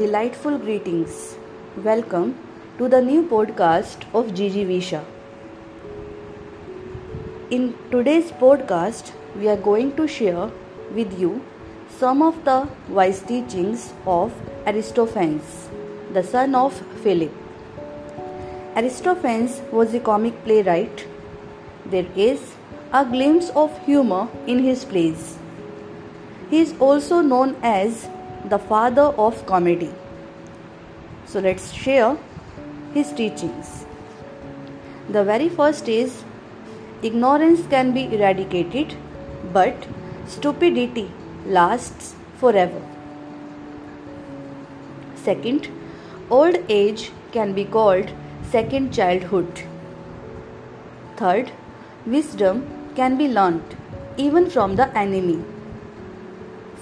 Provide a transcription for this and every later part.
delightful greetings. Welcome to the new podcast of Gigi Visha. In today's podcast, we are going to share with you some of the wise teachings of Aristophanes, the son of Philip. Aristophanes was a comic playwright. There is a glimpse of humor in his plays. He is also known as the father of comedy. So let's share his teachings. The very first is ignorance can be eradicated, but stupidity lasts forever. Second, old age can be called second childhood. Third, wisdom can be learnt even from the enemy.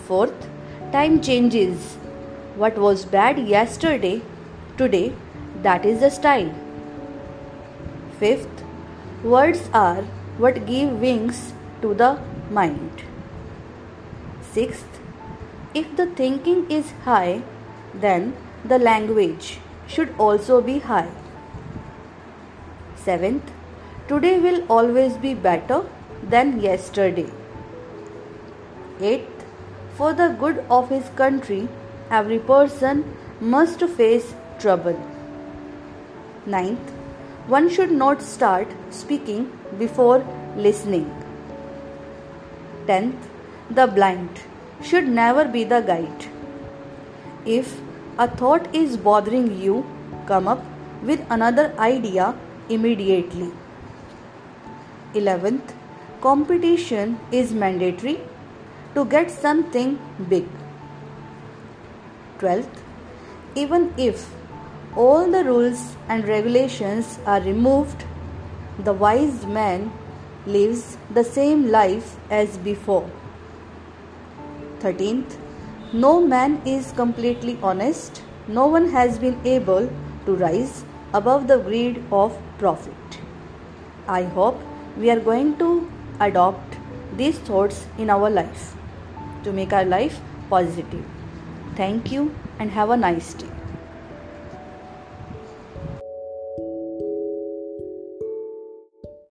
Fourth, time changes. What was bad yesterday, today, that is the style. Fifth, words are what give wings to the mind. Sixth, if the thinking is high, then the language should also be high. Seventh, today will always be better than yesterday. Eighth, for the good of his country, every person must face trouble. Ninth, one should not start speaking before listening. Tenth, the blind should never be the guide. If a thought is bothering you, come up with another idea immediately. 11th, competition is mandatory to get something big. 12th, even if all the rules and regulations are removed, the wise man lives the same life as before. 13th, no man is completely honest. No one has been able to rise above the greed of profit. I hope we are going to adopt these thoughts in our life to make our life positive. Thank you and have a nice day.